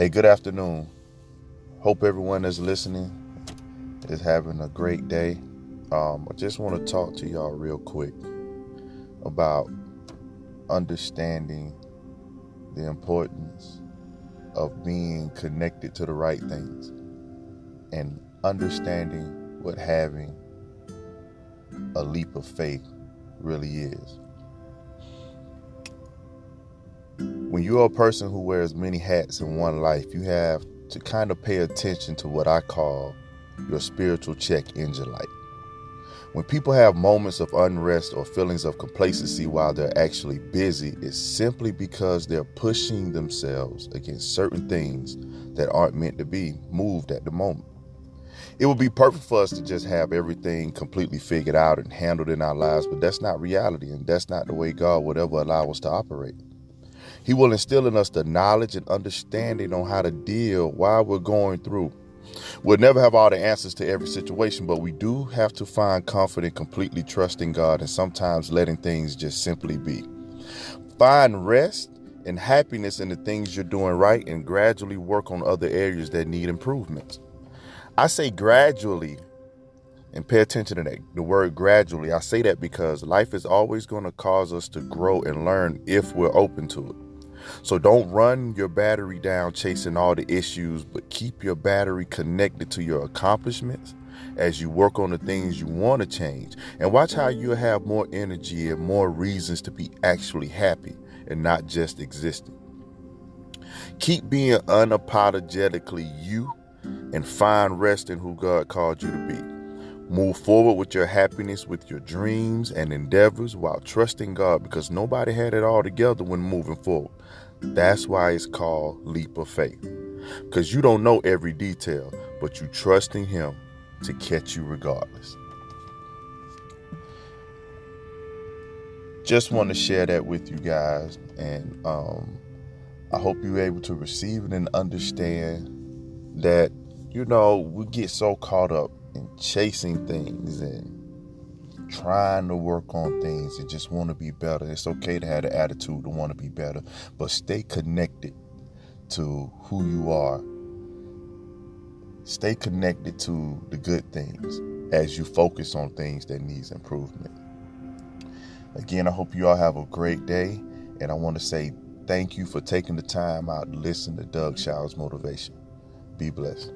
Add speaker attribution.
Speaker 1: Hey, good afternoon. Hope everyone that's listening is having a great day. Um, I just want to talk to y'all real quick about understanding the importance of being connected to the right things and understanding what having a leap of faith really is. When you're a person who wears many hats in one life, you have to kind of pay attention to what I call your spiritual check engine light. When people have moments of unrest or feelings of complacency while they're actually busy, it's simply because they're pushing themselves against certain things that aren't meant to be moved at the moment. It would be perfect for us to just have everything completely figured out and handled in our lives, but that's not reality, and that's not the way God would ever allow us to operate. He will instill in us the knowledge and understanding on how to deal while we're going through We'll never have all the answers to every situation, but we do have to find comfort in completely trusting God and sometimes letting things just simply be. Find rest and happiness in the things you're doing right and gradually work on other areas that need improvements. I say gradually and pay attention to that. The word gradually. I say that because life is always going to cause us to grow and learn if we're open to it. So don't run your battery down chasing all the issues, but keep your battery connected to your accomplishments as you work on the things you want to change. And watch how you'll have more energy and more reasons to be actually happy and not just existing. Keep being unapologetically you and find rest in who God called you to be. Move forward with your happiness, with your dreams and endeavors while trusting God because nobody had it all together when moving forward. That's why it's called leap of faith. Because you don't know every detail, but you trust in Him to catch you regardless. Just want to share that with you guys, and um, I hope you're able to receive it and understand that you know we get so caught up in chasing things and trying to work on things and just want to be better. It's okay to have the attitude to want to be better, but stay connected to who you are. Stay connected to the good things as you focus on things that needs improvement. Again, I hope you all have a great day, and I want to say thank you for taking the time out to listen to Doug Showers Motivation. Be blessed.